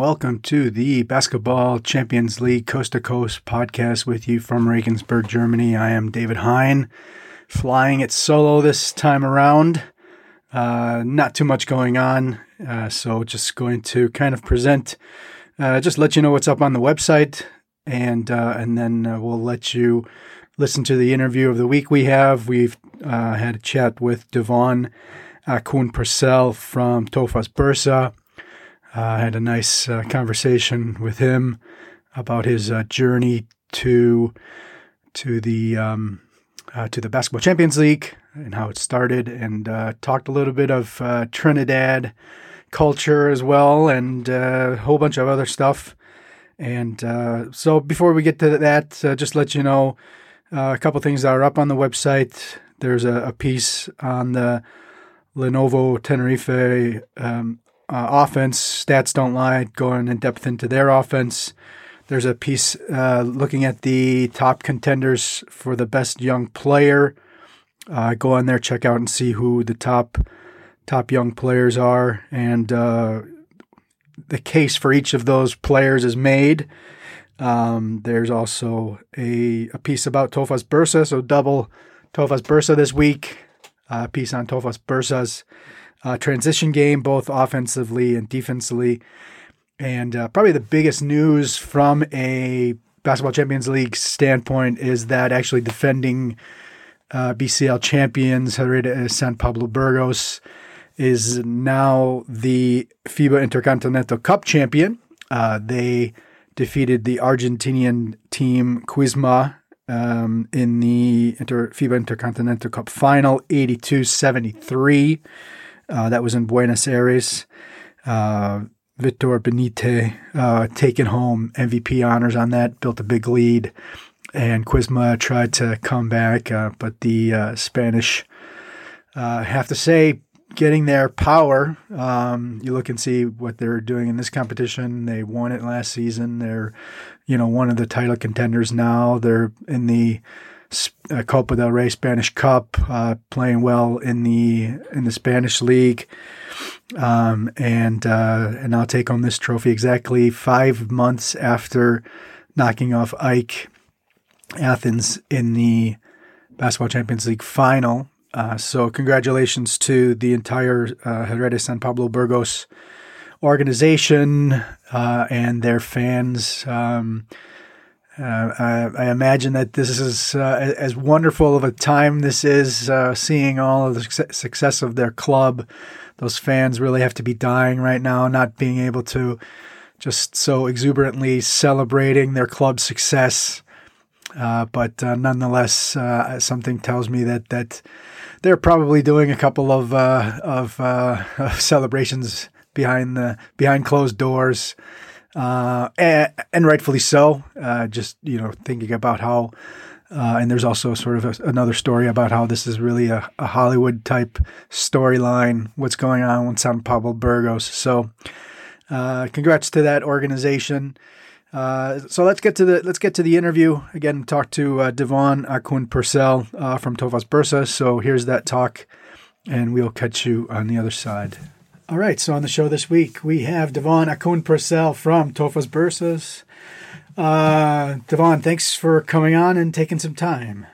Welcome to the Basketball Champions League Coast to Coast podcast with you from Regensburg, Germany. I am David Hein, flying it solo this time around. Uh, not too much going on, uh, so just going to kind of present, uh, just let you know what's up on the website, and uh, and then uh, we'll let you listen to the interview of the week we have. We've uh, had a chat with Devon Kuhn Purcell from Tofas Bursa. Uh, I had a nice uh, conversation with him about his uh, journey to to the um, uh, to the Basketball Champions League and how it started, and uh, talked a little bit of uh, Trinidad culture as well, and a whole bunch of other stuff. And so, before we get to that, just let you know a couple things that are up on the website. There's a, a piece on the Lenovo Tenerife um, uh, offense. Stats don't lie. Going in depth into their offense. There's a piece uh, looking at the top contenders for the best young player. Uh, go on there, check out, and see who the top top young players are, and uh, the case for each of those players is made. Um, there's also a, a piece about Tofas Bursa, so double Tofas Bursa this week. A piece on Tofas Bursa's uh, transition game, both offensively and defensively. And uh, probably the biggest news from a Basketball Champions League standpoint is that actually defending uh, BCL champions, Hereda San Pablo Burgos, is now the FIBA Intercontinental Cup champion. Uh, they defeated the Argentinian team Quimsa um, in the Inter- FIBA Intercontinental Cup final, 82 73. Uh, that was in Buenos Aires. Uh, Vítor Benite uh, taking home MVP honors on that, built a big lead. And Quimsa tried to come back, uh, but the uh, Spanish have to say, getting their power. Um, you look and see what they're doing in this competition. They won it last season. They're, you know, one of the title contenders now. They're in the uh, Copa del Rey Spanish Cup, uh, playing well in the in the Spanish league, um, and uh, and I'll take home this trophy exactly five months after knocking off AEK Athens in the Basketball Champions League final. Uh, so congratulations to the entire uh, San Pablo Burgos organization uh, and their fans. Um, uh, I, I, imagine that this is uh, as wonderful of a time this is uh, seeing all of the success of their club. Those fans really have to be dying right now, not being able to just so exuberantly celebrating their club's success. Uh, but uh, nonetheless, uh, something tells me that that they're probably doing a couple of of, of celebrations behind the behind closed doors uh, and, and, rightfully so. Uh, just you know, thinking about how, uh, and there's also sort of a, another story about how this is really a, a Hollywood type storyline. What's going on with San Pablo Burgos? So, uh, congrats to that organization. Uh, so let's get to the let's get to the interview again. Talk to DeVaughn Akoon-Purcell from Tofas Bursa. So here's that talk, and we'll catch you on the other side. All right, so on the show this week, we have DeVaughn Akoon-Purcell from Tofas Bursas. Uh, DeVaughn, thanks for coming on and taking some time.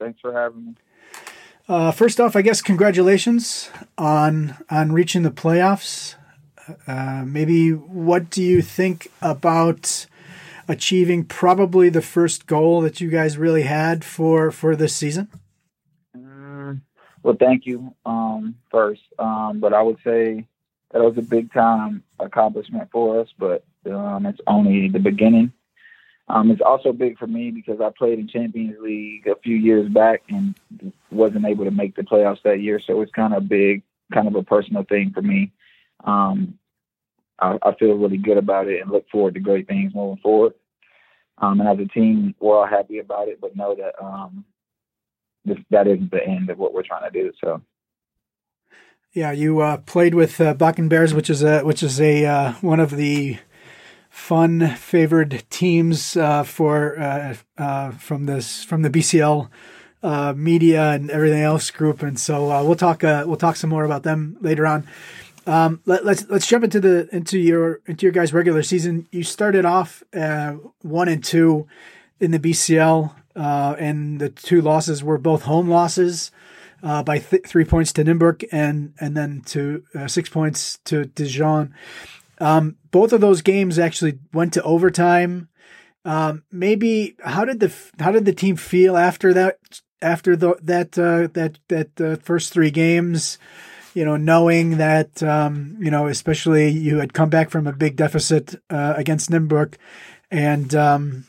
Thanks for having me. Uh, first off, I guess congratulations on on reaching the playoffs. Uh, maybe what do you think about achieving probably the first goal that you guys really had for for this season? Well, thank you um, first. Um, but I would say that was a big time accomplishment for us, but um, it's only the beginning. Um, it's also big for me because I played in Champions League a few years back and wasn't able to make the playoffs that year. So it's kind of big, kind of a personal thing for me. Um, I, I, feel really good about it and look forward to great things moving forward. Um, and as a team, we're all happy about it, but know that this, that isn't the end of what we're trying to do. So. Yeah, you uh, played with uh, Bakken Bears, which is a which is a uh, one of the fun favored teams uh, for uh, uh, from this from the BCL media and everything else group, and so we'll talk we'll talk some more about them later on. Um, let, us let's, let's jump into the into your into your guys' regular season. You started off one and two in the BCL, uh, and the two losses were both home losses uh, by th- three points to Nymburk and and then to uh, six points to Dijon. Um, both of those games actually went to overtime. Um, maybe how did the how did the team feel after that after the, that uh, that that uh, first three games? You know, knowing that um, you know, especially you had come back from a big deficit uh, against Nymburk, and um,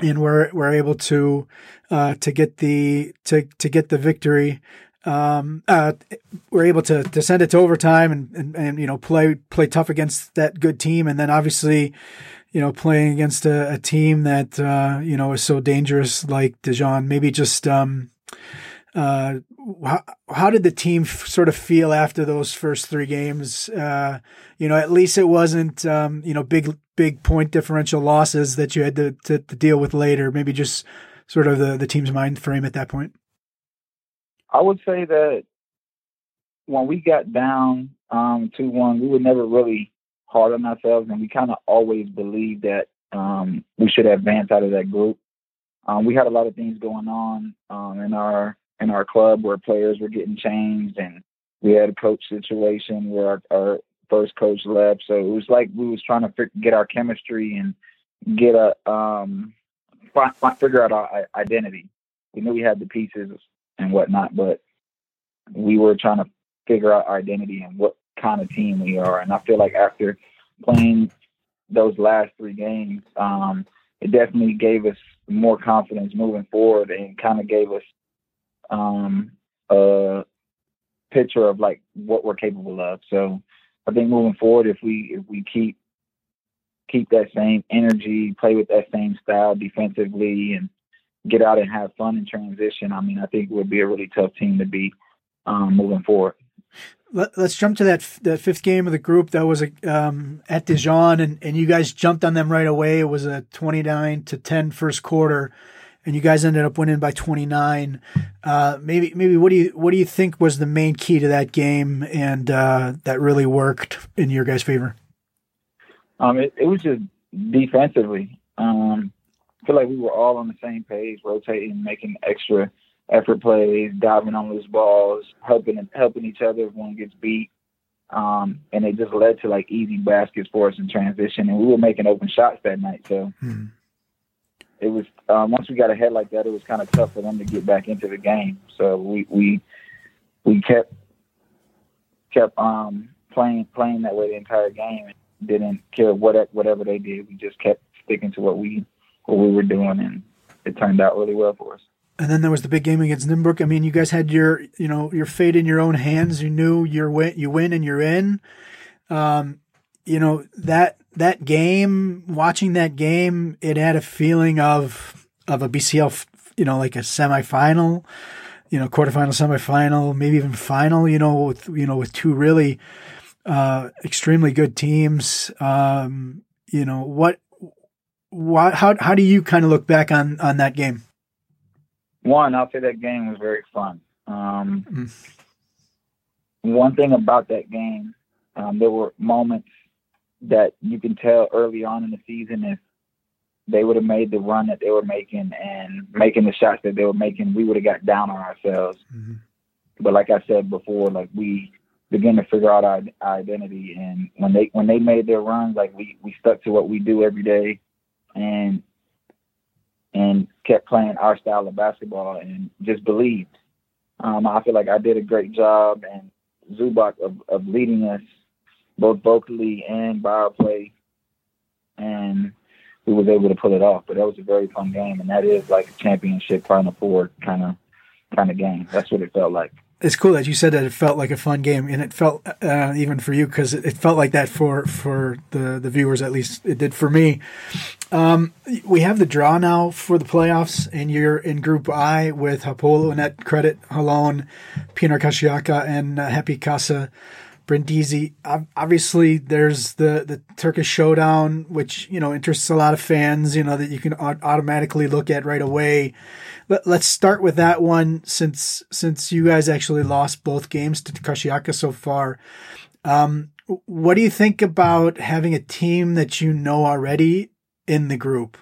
and we're we're able to uh, to get the to to get the victory. Um, uh, we're able to to send it to overtime and, and and you know play play tough against that good team, and then obviously, you know, playing against a, a team that uh, you know is so dangerous like Dijon. Maybe just um, uh, how, how did the team f- sort of feel after those first three games? Uh, you know, at least it wasn't, um, you know, big, big point differential losses that you had to, to, to, deal with later. Maybe just sort of the, the team's mind frame at that point. I would say that when we got down um, 2 1, we were never really hard on ourselves, and we kind of always believed that um, we should advance out of that group. Um, we had a lot of things going on um, in our in our club where players were getting changed and we had a coach situation where our, our first coach left. So it was like we was trying to get our chemistry and get a um fi- fi- figure out our identity. We knew we had the pieces and whatnot, but we were trying to figure out our identity and what kind of team we are. And I feel like after playing those last three games, um, it definitely gave us more confidence moving forward and kind of gave us um, a picture of like what we're capable of. So I think moving forward, if we if we keep keep that same energy, play with that same style defensively, and get out and have fun in transition, I mean, I think we'll be a really tough team to beat um, moving forward. Let, us jump to that that fifth game of the group. That was um, at Dijon, and, and you guys jumped on them right away. It was a twenty nine to 10 first quarter and you guys ended up winning by 29. Uh, maybe, maybe what do you what do you think was the main key to that game, and uh, that really worked in your guys' favor? Um, it, it was just defensively. Um, I feel like we were all on the same page, rotating, making extra effort plays, diving on loose balls, helping helping each other if one gets beat. Um, and it just led to like easy baskets for us in transition, and we were making open shots that night. So. Hmm it was um, once we got ahead like that, it was kind of tough for them to get back into the game. So we we we kept kept um, playing playing that way the entire game and didn't care what whatever they did. We just kept sticking to what we what we were doing, and it turned out really well for us. And then there was the big game against Nymburk. I mean, you guys had your you know your fate in your own hands. You knew you're win, you win and you're in. Um, you know that that game, watching that game, it had a feeling of of a BCL, you know, like a semifinal, you know, quarterfinal, semifinal, maybe even final. You know, with you know with two really uh, extremely good teams. Um, you know what? Why, how how do you kind of look back on on that game? One, I'll say that game was very fun. Um, mm. One thing about that game, um, there were moments that you can tell early on in the season if they would have made the run that they were making and making the shots that they were making, we would have got down on ourselves. Mm-hmm. But like I said before, like we began to figure out our, our, identity, and when they when they made their runs, like we we stuck to what we do every day, and and kept playing our style of basketball and just believed. Um, I feel like I did a great job, and Zubac of, of leading us both vocally and by our play, and we was able to pull it off. But that was a very fun game, and that is like a championship Final Four kind of kind of game. That's what it felt like. It's cool that you said that it felt like a fun game, and it felt uh, even for you because it felt like that for for the the viewers at least. It did for me. Um, we have the draw now for the playoffs, and you're in Group I with Hapoel, Net Credit, Holon, Pinar Karsiyaka, and uh, Happy Casa. Brindisi. Obviously, there's the the Turkish showdown, which you know interests a lot of fans. You know that you can automatically look at right away. Let, us start with that one since since you guys actually lost both games to Karsiyaka so far. Um, what do you think about having a team that you know already in the group?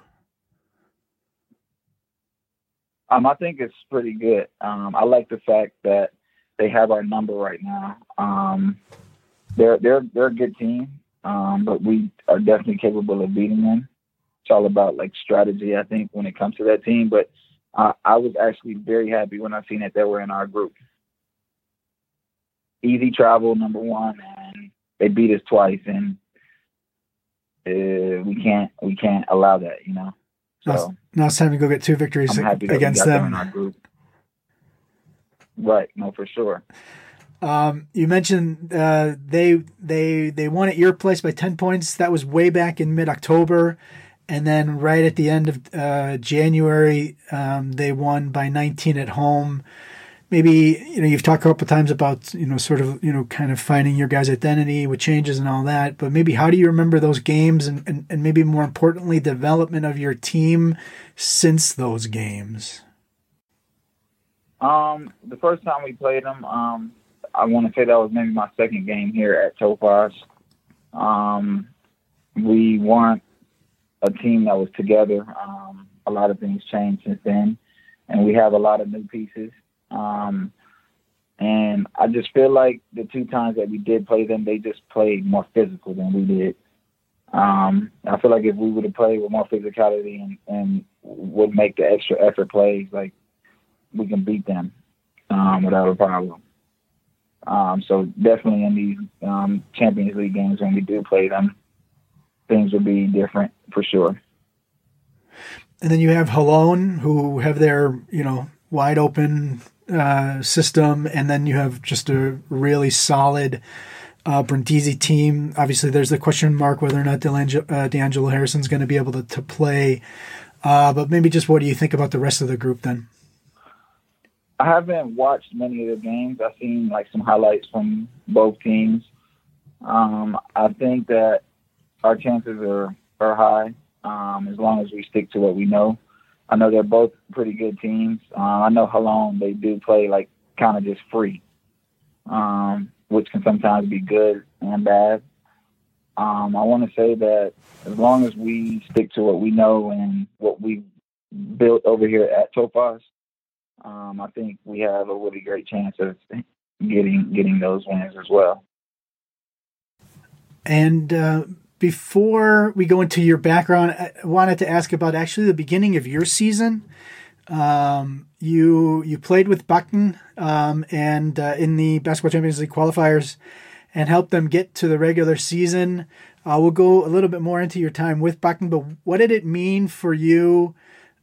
Um, I think it's pretty good. Um, I like the fact that they have our number right now. Um, they're they're they're a good team, um, but we are definitely capable of beating them. It's all about like strategy, I think, when it comes to that team. But uh, I was actually very happy when I seen that they were in our group. Easy travel, number one, and they beat us twice, and uh, we can't we can't allow that, you know. So now it's time to go get two victories against them. them in our group. Right, no, for sure. Um, you mentioned uh, they they they won at your place by ten points. That was way back in mid October, and then right at the end of uh, January, um, they won by nineteen at home. Maybe you know you've talked a couple times about you know sort of you know kind of finding your guys' identity with changes and all that. But maybe how do you remember those games and, and, and maybe more importantly development of your team since those games? Um the first time we played them um i want to say that was maybe my second game here at Tofas um we weren't a team that was together um a lot of things changed since then and we have a lot of new pieces um, and I just feel like the two times that we did play them, they just played more physical than we did. Um, I feel like if we would have played with more physicality and, and would make the extra effort plays, like we can beat them um, without a problem. Um, so definitely in these um, Champions League games when we do play them, things will be different for sure. And then you have Holon, who have their you know wide open uh, system, and then you have just a really solid uh, Brindisi team. Obviously, there's the question mark whether or not DeLange- uh, DeAngelo Harrison's going to be able to, to play. Uh, but maybe just what do you think about the rest of the group then? I haven't watched many of the games. I've seen like some highlights from both teams. Um, I think that our chances are are high um, as long as we stick to what we know. I know they're both pretty good teams. Uh, I know Holon they do play like kind of just free, um, which can sometimes be good and bad. Um, I want to say that as long as we stick to what we know and what we built over here at Tofas, um, I think we have a really great chance of getting getting those wins as well. And uh, before we go into your background, I wanted to ask about actually the beginning of your season. Um, you you played with Bakken um, and uh, in the Basketball Champions League qualifiers and helped them get to the regular season. Uh, we'll go a little bit more into your time with Bakken, but what did it mean for you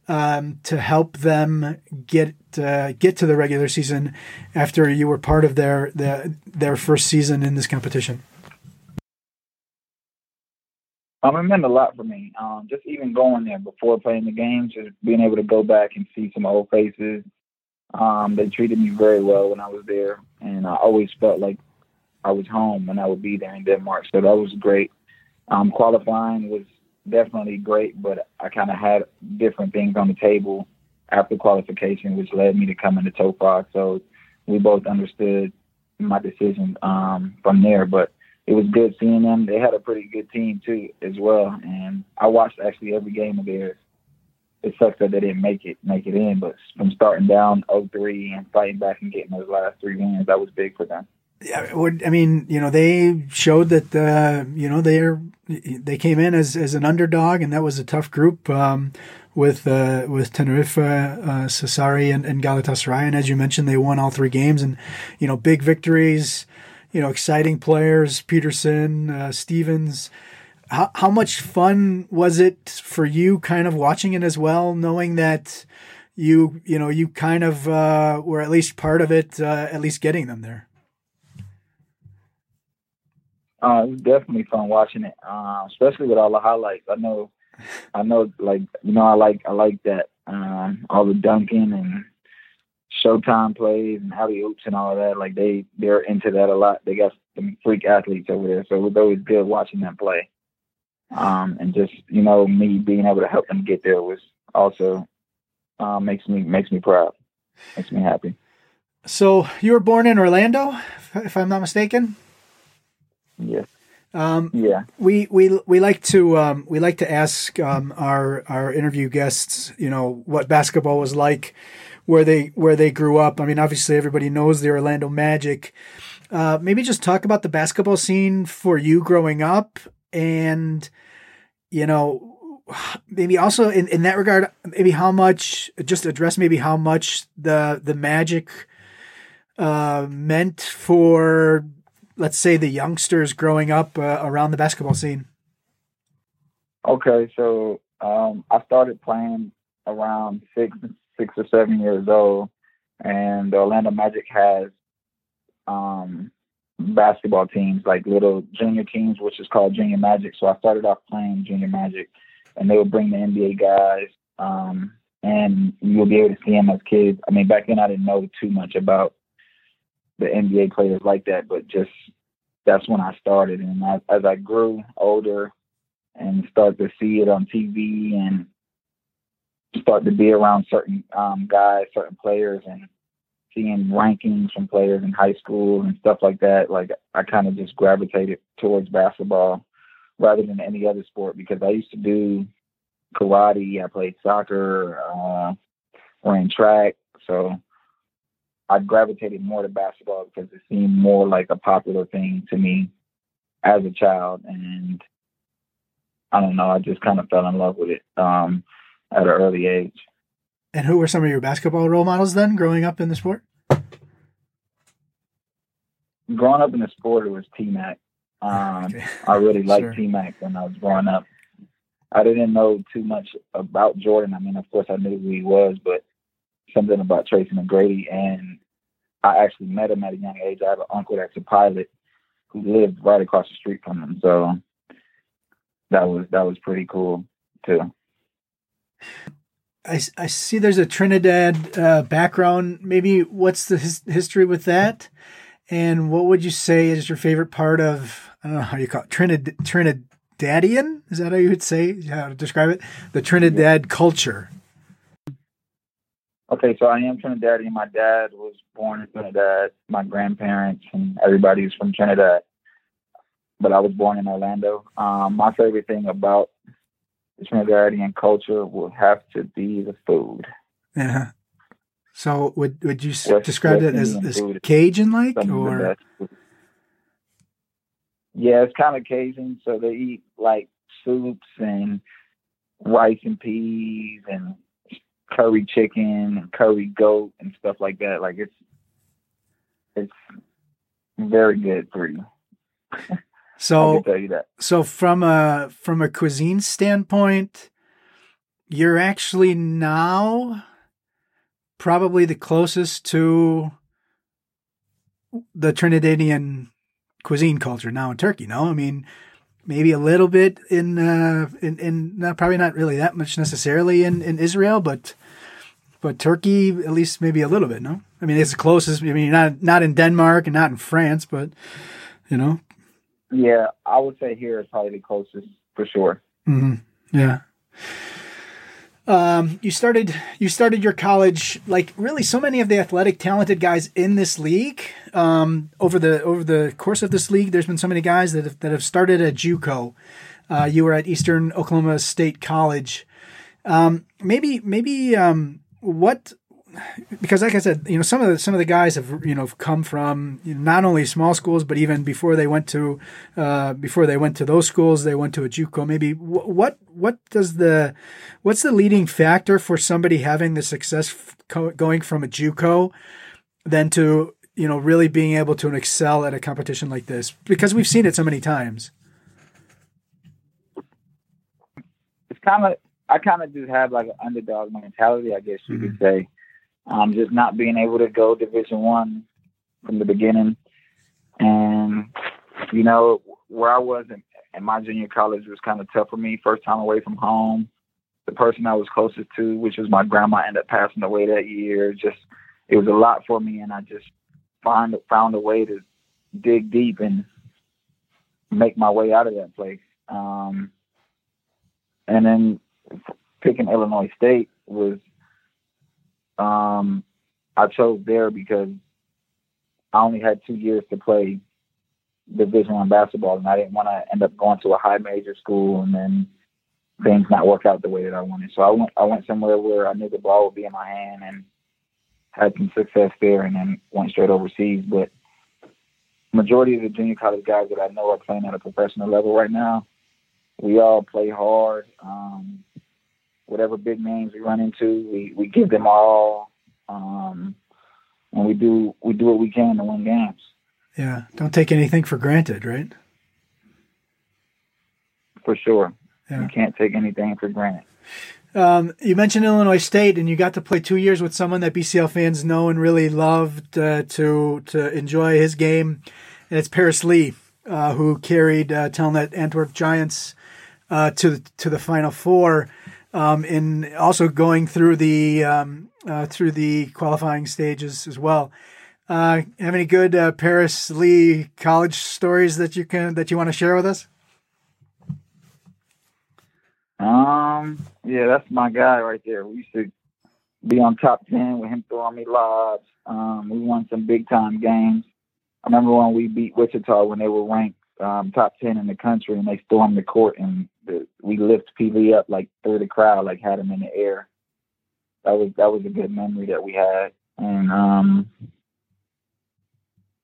um, to help them get uh, get to the regular season after you were part of their the, their first season in this competition? Um, it meant a lot for me. Um, just even going there before playing the games, just being able to go back and see some old faces. Um, they treated me very well when I was there, and I always felt like I was home when I would be there in Denmark. So that was great. Um, qualifying was definitely great, but I kind of had different things on the table after qualification, which led me to come into Tofas. So we both understood my decision um, from there. But it was good seeing them. They had a pretty good team too, as well. And I watched actually every game of theirs. It sucks that they didn't make it make it in, but from starting down 0-3 and fighting back and getting those last three wins, that was big for them. Yeah, I mean, you know, they showed that uh, you know they're they came in as as an underdog, and that was a tough group um, with uh, with Tenerife, uh, Sassari, and, and Galatasaray. And as you mentioned, they won all three games, and you know, big victories you know, exciting players, Peterson, uh, Stevens. How, how much fun was it for you kind of watching it as well, knowing that you, you know, you kind of uh, were at least part of it, uh, at least getting them there? Uh, it was definitely fun watching it, uh, especially with all the highlights. I know, I know, like you know, I like I like that um, all the dunking and Showtime plays and alley oops and all of that. Like they they're into that a lot. They got some freak athletes over there, so it was always good watching them play. Um, and just you know me being able to help them get there was also uh, makes me makes me proud, makes me happy. So you were born in Orlando, if I'm not mistaken. Yes. Um, Yeah. we we we like to um, we like to ask um, our our interview guests, you know, what basketball was like, where they where they grew up. I mean, obviously everybody knows the Orlando Magic. Uh, maybe just talk about the basketball scene for you growing up, and you know, maybe also in, in that regard, maybe how much just address maybe how much the the Magic uh, meant for let's say the youngsters growing up uh, around the basketball scene? Okay, so um, I started playing around six, six or seven years old, and the Orlando Magic has um, basketball teams, like little junior teams, which is called Junior Magic. So I started off playing Junior Magic, and they would bring the NBA guys, um, and you'll be able to see them as kids. I mean, back then I didn't know too much about the NBA players like that, but just that's when I started. And as, as I grew older and start to see it on TV and start to be around certain um, guys, certain players, and seeing rankings from players in high school and stuff like that, like I kind of just gravitated towards basketball rather than any other sport because I used to do karate, I played soccer, uh, ran track, so I gravitated more to basketball because it seemed more like a popular thing to me as a child, and I don't know, I just kind of fell in love with it um, at an early age. And who were some of your basketball role models then, growing up in the sport? Growing up in the sport, it was T Mac. Um, Okay. I really liked Sure. T Mac when I was growing up. I didn't know too much about Jordan. I mean, of course, I knew who he was, but something about Tracy McGrady. And I actually met him at a young age. I have an uncle that's a pilot who lived right across the street from him. So that was that was pretty cool too. I, I see there's a Trinidad uh, background. Maybe what's the his, history with that? And what would you say is your favorite part of, I don't know how you call it, Trinid, Trinidadian? Is that how you would say, how to describe it? The Trinidad culture. Okay, so I am Trinidadian. My dad was born in Trinidad. My grandparents and everybody's from Trinidad, but I was born in Orlando. Um, my favorite thing about the Trinidadian culture would have to be the food. Yeah. So would would you West- describe West it as, as. Cajun like Some of the or. Yeah, it's kind of Cajun, so they eat like soups and rice and peas and curry chicken and curry goat and stuff like that. Like it's it's very good for you. So you that. so from a from a cuisine standpoint, you're actually now probably the closest to the Trinidadian cuisine culture now in Turkey. No, I mean maybe a little bit in uh, in in not, probably not really that much necessarily in in Israel, but but Turkey at least maybe a little bit. No, I mean it's the closest. I mean not not in Denmark and not in France, but you know. Yeah, I would say here is probably the closest for sure. hmm Yeah. Um, you started you started your college like really so many of the athletic talented guys in this league um, over the over the course of this league. There's been so many guys that have, that have started at JUCO. Uh, you were at Eastern Oklahoma State College. Um, maybe maybe um, what because like I said, you know, some of the some of the guys have you know come from not only small schools, but even before they went to uh, before they went to those schools, they went to a JUCO. Maybe what what does the what's the leading factor for somebody having the success going from a JUCO than to you know really being able to excel at a competition like this? Because we've seen it so many times. It's kind of I kind of just have like an underdog mentality, I guess you could say. Um, just not being able to go Division One from the beginning, and you know where I was in, in my junior college was kind of tough for me. First time away from home. The person I was closest to, which was my grandma, ended up passing away that year. Just it was a lot for me, and I just find found a way to dig deep and make my way out of that place. Um, and then picking Illinois State was um, I chose there because I only had two years to play Division One basketball, and I didn't want to end up going to a high major school and then things not work out the way that I wanted. So I went I went somewhere where I knew the ball would be in my hand and had some success there, and then went straight overseas. But majority of the junior college guys that I know are playing at a professional level right now. We all play hard. Um, whatever big names we run into, we, we give them all, um, and we do we do what we can to win games. Yeah, don't take anything for granted, right? For sure, yeah. you can't take anything for granted. Um, you mentioned Illinois State, and you got to play two years with someone that BCL fans know and really loved uh, to to enjoy his game, and it's Paris Lee, uh, who carried uh, Telenet Antwerp Giants uh, to to the Final Four, um, and also going through the um, uh, through the qualifying stages as well. Uh, have any good uh, Paris Lee college stories that you can that you want to share with us? Um, yeah, that's my guy right there. We used to be on top ten with him throwing me lobs. Um, we won some big time games. I remember when we beat Wichita when they were ranked um, top ten in the country, and they stormed the court, and the, we lift PV up like through the crowd, like had him in the air. That was that was a good memory that we had, and um,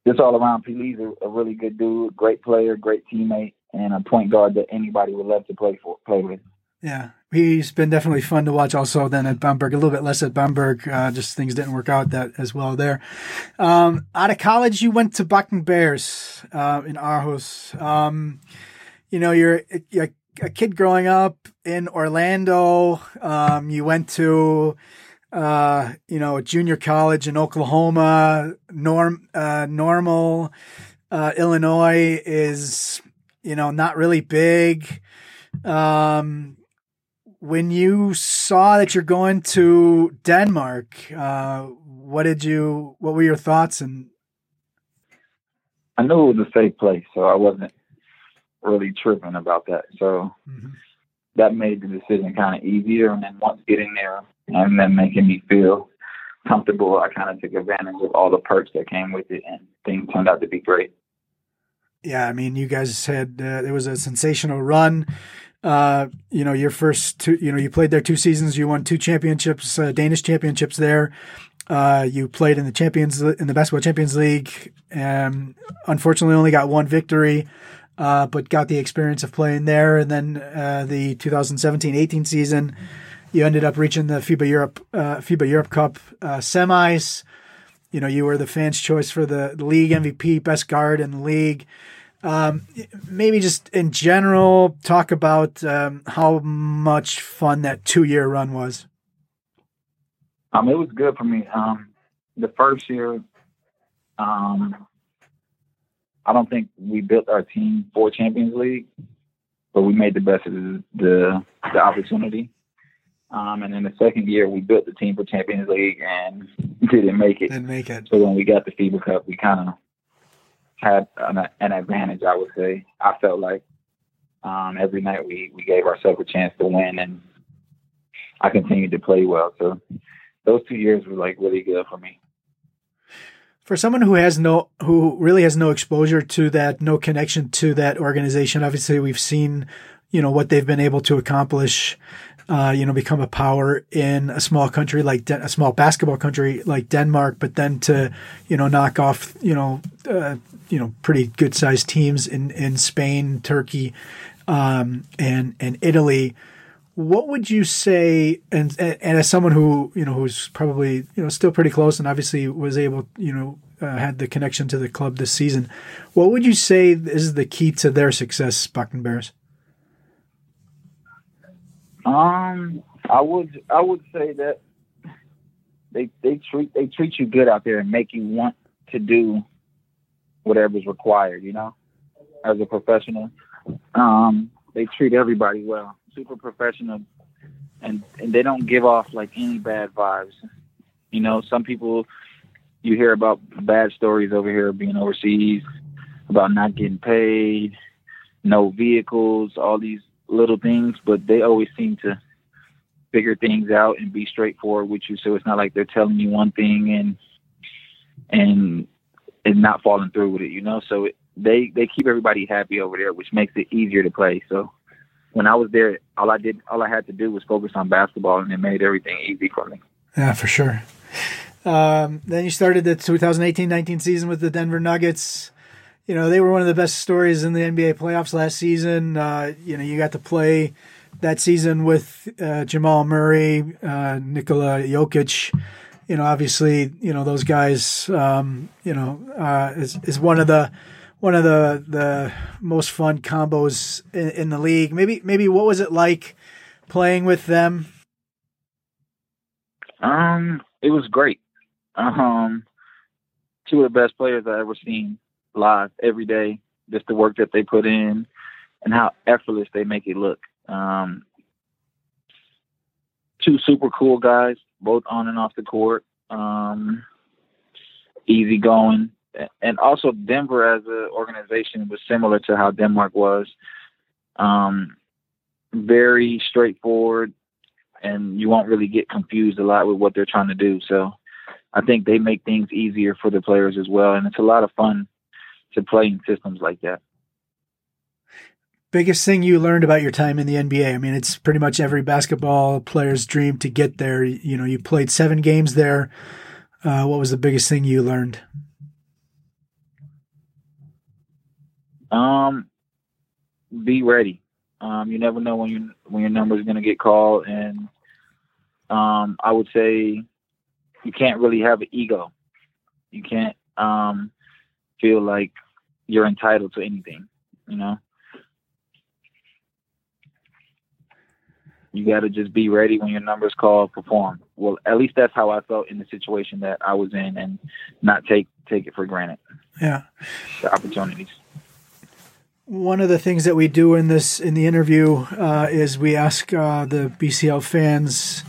just all around, PV's a, a really good dude, great player, great teammate, and a point guard that anybody would love to play for, play with. Yeah, he's been definitely fun to watch. Also, then at Bamberg, a little bit less at Bamberg. Uh, just things didn't work out that as well there. Um, out of college, you went to Bakken Bears uh, in Aarhus. Um, you know, you're, you're, a kid growing up in Orlando. Um, you went to uh, you know a junior college in Oklahoma. Norm uh, normal uh, Illinois is you know not really big. Um, when you saw that you're going to Denmark, uh, what did you? What were your thoughts? And I knew it was a safe place, so I wasn't really tripping about that. So mm-hmm. that made the decision kind of easier. And then once getting there and then making me feel comfortable, I kind of took advantage of all the perks that came with it, and things turned out to be great. Yeah, I mean, you guys had uh, there was a sensational run uh, you know, your first two, you know, you played there two seasons. You won two championships, uh, Danish championships there. Uh, you played in the champions in the basketball champions league, and unfortunately only got one victory, uh, but got the experience of playing there. And then uh, the 2017-18 season, you ended up reaching the FIBA Europe uh, FIBA Europe Cup uh, semis. You know, you were the fans' choice for the league MVP, best guard in the league. Um, maybe just in general, talk about um, how much fun that two year run was. Um, it was good for me. Um, the first year, um, I don't think we built our team for Champions League, but we made the best of the the, opportunity. Um, and then the second year, we built the team for Champions League and didn't make it. Didn't make it. So when we got the FIBA Cup, we kind of had an, an, advantage. I would say I felt like um, every night we we gave ourselves a chance to win, and I continued to play well. So those two years were like really good for me. For someone who has no, who really has no exposure to that, no connection to that organization, obviously we've seen, you know, what they've been able to accomplish uh, you know, become a power in a small country like De- a small basketball country like Denmark, but then to, you know, knock off, you know, uh, you know, pretty good sized teams in, in Spain, Turkey, um, and, and Italy. What would you say, and, and, as someone who, you know, who's probably, you know, still pretty close and obviously was able, you know, uh, had the connection to the club this season, what would you say is the key to their success, Bakken Bears? Um, I would I would say that they they treat they treat you good out there and make you want to do whatever's required. You know, as a professional, um, they treat everybody well, super professional, and and they don't give off like any bad vibes. You know, some people you hear about bad stories over here being overseas about not getting paid, no vehicles, all these little things, but they always seem to figure things out and be straightforward with you. So it's not like they're telling you one thing and and and not falling through with it, you know. So it, they they keep everybody happy over there, which makes it easier to play. So when I was there, all I did, all I had to do was focus on basketball, and it made everything easy for me. Yeah, for sure. Um, then you started the 2018-19 season with the Denver Nuggets. You know they were one of the best stories in the NBA playoffs last season. Uh, you know you got to play that season with uh, Jamal Murray, uh, Nikola Jokic. You know, obviously, you know those guys. Um, you know, uh, is is one of the one of the the most fun combos in, in, the league. Maybe maybe what was it like playing with them? Um, it was great. Um, two of the best players I ever seen live every day. Just the work that they put in and how effortless they make it look. Um, two super cool guys, both on and off the court. Um, easy going and also Denver as an organization was similar to how Denmark was. Um, very straightforward, and you won't really get confused a lot with what they're trying to do. So I think they make things easier for the players as well, and it's a lot of fun to play in systems like that. Biggest thing you learned about your time in the NBA? I mean, it's pretty much every basketball player's dream to get there. You know, you played seven games there. Uh, what was the biggest thing you learned? Um, be ready. Um, you never know when you when your number is going to get called, and um, I would say you can't really have an ego. You can't um, feel like you're entitled to anything. You know, you got to just be ready when your number's called. Perform. Well, at least that's how I felt in the situation that I was in, and not take take it for granted. Yeah, the opportunities one of the things that we do in this in the interview uh, is we ask uh, the BCL fans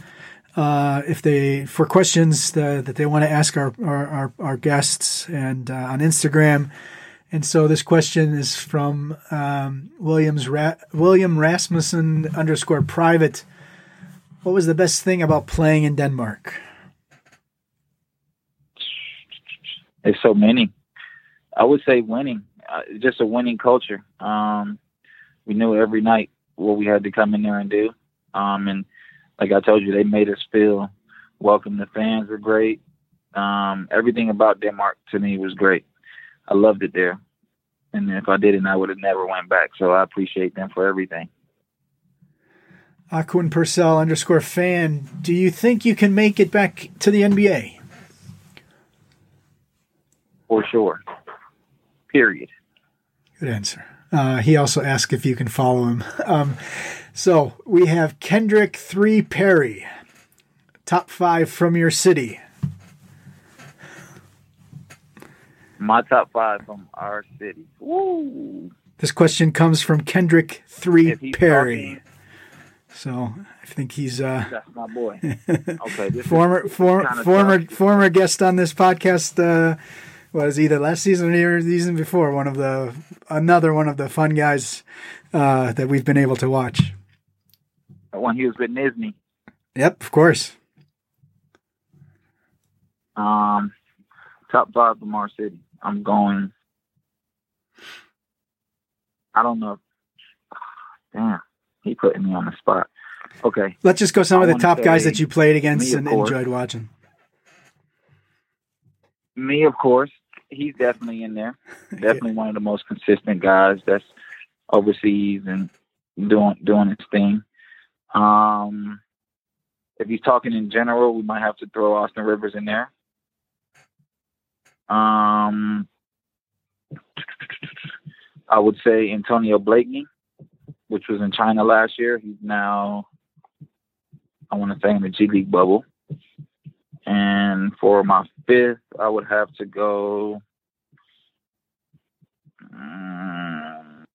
uh, if they for questions that, that they want to ask our our, our, our guests and uh, on Instagram. And so this question is from um, Williams Ra- William Rasmussen underscore private. What was the best thing about playing in Denmark? There's so many. I would say winning uh, just a winning culture. Um, we knew every night what we had to come in there and do. Um, and like I told you, they made us feel welcome. The fans were great. Um, everything about Denmark to me was great. I loved it there. And if I didn't, I would have never went back. So I appreciate them for everything. Akoon Purcell underscore fan. Do you think you can make it back to the NBA? For sure. Period. Good answer. Uh, he also asked if you can follow him. Um, so we have Kendrick Three Perry, top five from your city. My top five from our city. Woo! This question comes from Kendrick Three Perry. Talking, so I think he's uh, that's my boy. Okay, former former former former guest on this podcast. Uh, was either last season or the season before one of the another one of the fun guys uh, that we've been able to watch. One he was with Nizhny. Yep, of course. Um, top five our city. I'm going. I don't know. Damn, he putting me on the spot. Okay, let's just go some I of the top guys that you played against and enjoyed watching. Me, of course he's definitely in there. Definitely one of the most consistent guys that's overseas and doing doing his thing. Um, if he's talking in general, we might have to throw Austin Rivers in there. Um, I would say Antonio Blakeney, which was in China last year. He's now, I want to say, in the G League bubble. And for my fifth, I would have to go. Um,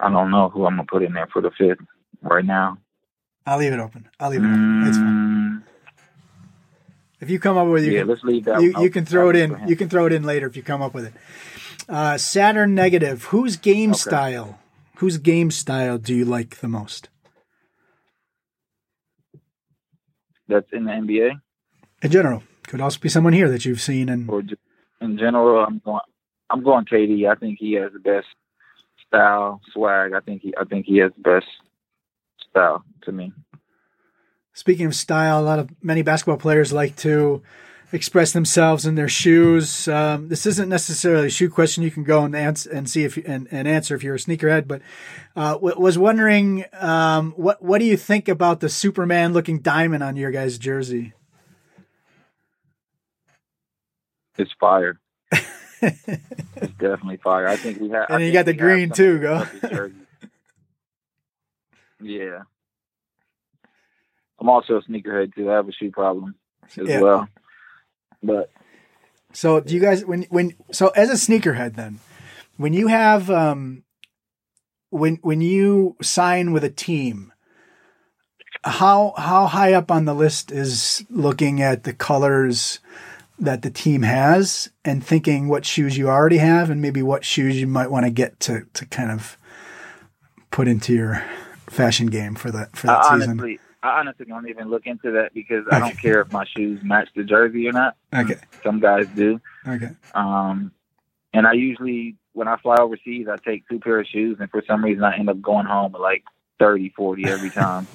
I don't know who I'm gonna put in there for the fifth right now. I'll leave it open. I'll leave it open. It's fine. If you come up with it, yeah, let's leave that. You, you can throw it in. You can throw it in later if you come up with it. Uh, Saturn negative. Whose game okay. style? Whose game style do you like the most? That's in the NBA. In general, Could also be someone here that you've seen and or just in general, I'm going. I'm going KD. I think he has the best style, swag. I think he. I think he has the best style to me. Speaking of style, a lot of many basketball players like to express themselves in their shoes. Um, this isn't necessarily a shoe question. You can go and answer and see if you, and, and answer if you're a sneakerhead. But uh, w- was wondering um, what what do you think about the Superman looking diamond on your guys' jersey? It's fire. it's definitely fire. I think we have. And you got the green too. Go. yeah. I'm also a sneakerhead too. I have a shoe problem as Yeah. well. But So do you guys when when so as a sneakerhead then when you have um when when you sign with a team how how high up on the list is looking at the colors that the team has and thinking what shoes you already have and maybe what shoes you might want to get to to kind of put into your fashion game for that for that I season. honestly, I honestly don't even look into that because I don't care if my shoes match the jersey or not. Okay. Some guys do. Okay. Um, and I usually, when I fly overseas, I take two pair of shoes, and for some reason, I end up going home with like 30, 40 every time.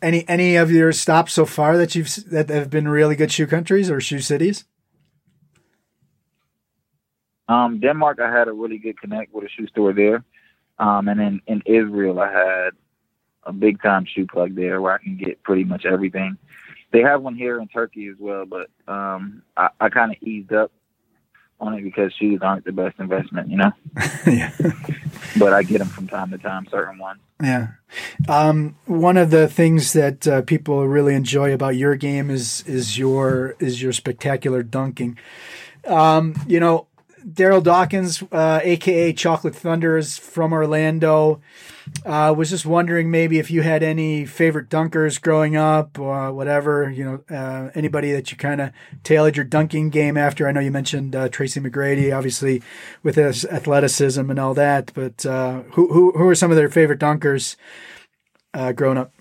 Any any of your stops so far that you've that have been really good shoe countries or shoe cities? um, Denmark, I had a really good connect with a shoe store there. Um, and then in Israel, I had a big time shoe plug there where I can get pretty much everything. They have one here in Turkey as well, but um, I, I kind of eased up on it because shoes aren't the best investment, you know. yeah. But I get them from time to time, certain ones. Yeah. Um, one of the things that uh, people really enjoy about your game is is your is your spectacular dunking. Um, you know, Daryl Dawkins, uh, aka Chocolate Thunder, is from Orlando. Uh, was just wondering maybe if you had any favorite dunkers growing up or whatever. You know, uh, anybody that you kind of tailored your dunking game after. I know you mentioned uh, Tracy McGrady, obviously with his athleticism and all that. But uh, who who who are some of their favorite dunkers uh, growing up?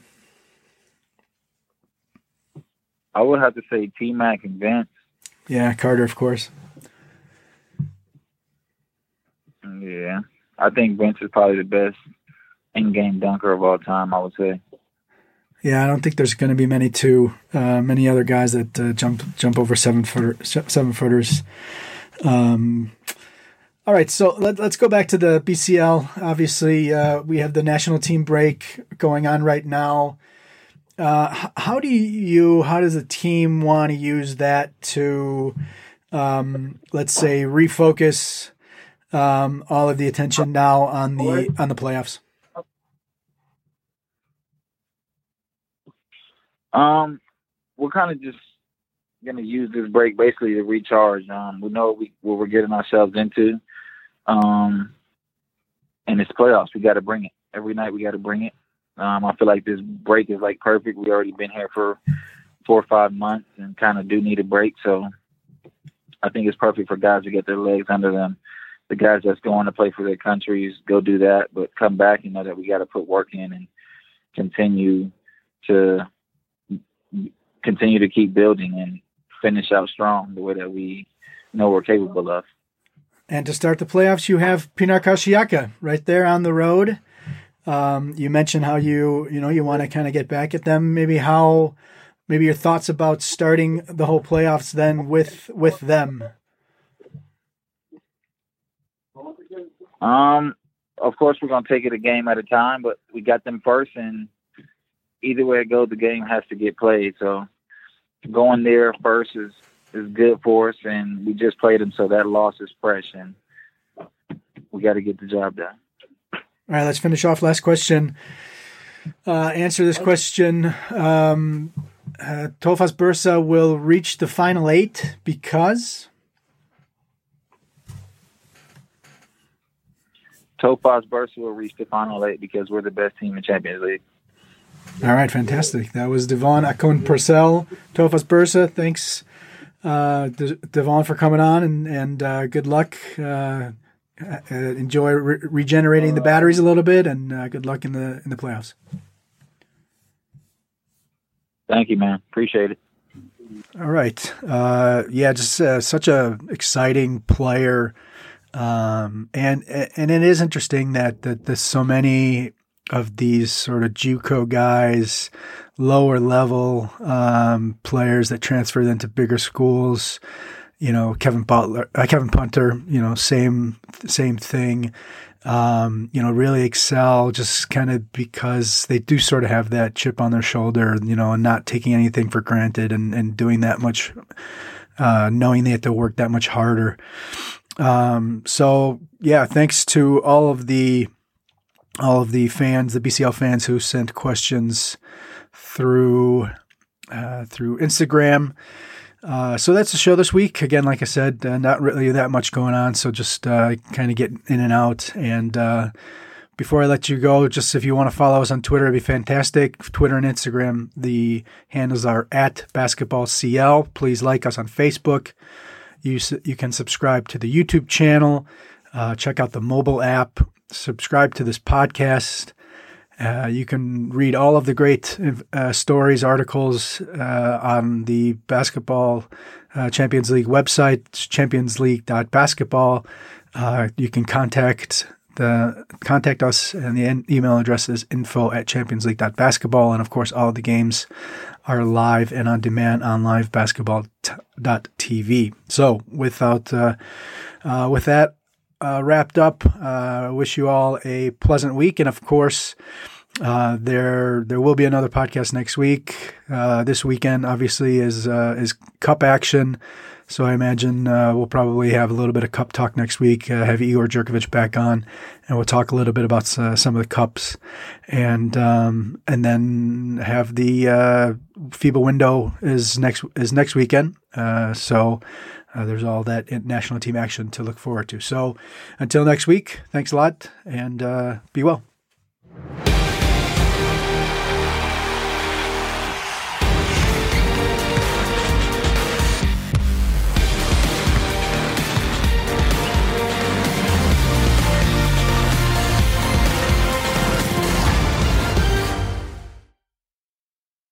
I would have to say T Mac and Vince. Yeah, Carter, of course. Yeah, I think Vince is probably the best in-game dunker of all time. I would say. Yeah, I don't think there's going to be many two, uh, many other guys that uh, jump jump over seven footer seven footers. Um, all right, so let, us go back to the BCL. Obviously, uh, we have the national team break going on right now. Uh, how do you, how does the team want to use that to, um, let's say, refocus um, all of the attention now on the on the playoffs? Um, we're kind of just gonna use this break basically to recharge. Um, we know we, what we're getting ourselves into. Um, and it's playoffs. We got to bring it every night. We got to bring it. Um, I feel like this break is like perfect. We already been here for four or five months and kind of do need a break. So I think it's perfect for guys to get their legs under them. The guys that's going to play for their countries go do that, but come back and know that we got to put work in and continue to continue to keep building and finish out strong the way that we know we're capable of. And to start the playoffs, you have Pinar Karsiyaka right there on the road. Um, you mentioned how you you know you want to kind of get back at them. Maybe how maybe your thoughts about starting the whole playoffs then with with them. Um, of course, we're gonna take it a game at a time, but we got them first, and either way it goes, the game has to get played. So going there first is is good for us, and we just played them, so that loss is fresh, and we got to get the job done. All right, let's finish off. Last question. Uh, answer this question. Um, uh, Tofas Bursa will reach the final eight because Tofas Bursa will reach the final eight because we're the best team in Champions League. All right, fantastic. That was DeVaughn Akoon-Purcell, Tofas Bursa. Thanks, uh, De- DeVaughn, for coming on, and and uh, good luck. Uh, uh, enjoy re- regenerating the batteries a little bit, and uh, good luck in the in the playoffs. Thank you, man. Appreciate it. All right. Uh, yeah, just uh, such a exciting player, um, and and it is interesting that that so many of these sort of JUCO guys, lower level um, players that transferred into bigger schools. You know, Kevin Butler, uh, Kevin Punter. You know, same same thing um, you know, really excel just kind of because they do sort of have that chip on their shoulder, you know, and not taking anything for granted and, and doing that much, uh, knowing they have to work that much harder. Um, so yeah, thanks to all of the, all of the fans, the BCL fans who sent questions through, uh, through Instagram. Uh, so that's the show this week. Again, like I said, uh, not really that much going on. So just uh, kind of get in and out. And uh, before I let you go, just if you want to follow us on Twitter, it'd be fantastic. Twitter and Instagram, the handles are at basketballcl. Please like us on Facebook. You, you can subscribe to the YouTube channel, uh, check out the mobile app, subscribe to this podcast. Uh, you can read all of the great uh, stories, articles uh, on the Basketball uh, Champions League website, championsleague.basketball. Uh, you can contact the contact us, and the email address is info at championsleague.basketball. And of course, all of the games are live and on demand on livebasketball.tv. So, without uh, with that, uh, wrapped up. Uh, wish you all a pleasant week, and of course, uh, there there will be another podcast next week. Uh, this weekend, obviously, is uh, is Cup action, so I imagine uh, we'll probably have a little bit of Cup talk next week. Uh, have Igor Jurkovic back on, and we'll talk a little bit about some of the cups, and um, and then have the FIBA window is next is next weekend. so. Uh, there's all that national team action to look forward to. So until next week, thanks a lot and uh, be well.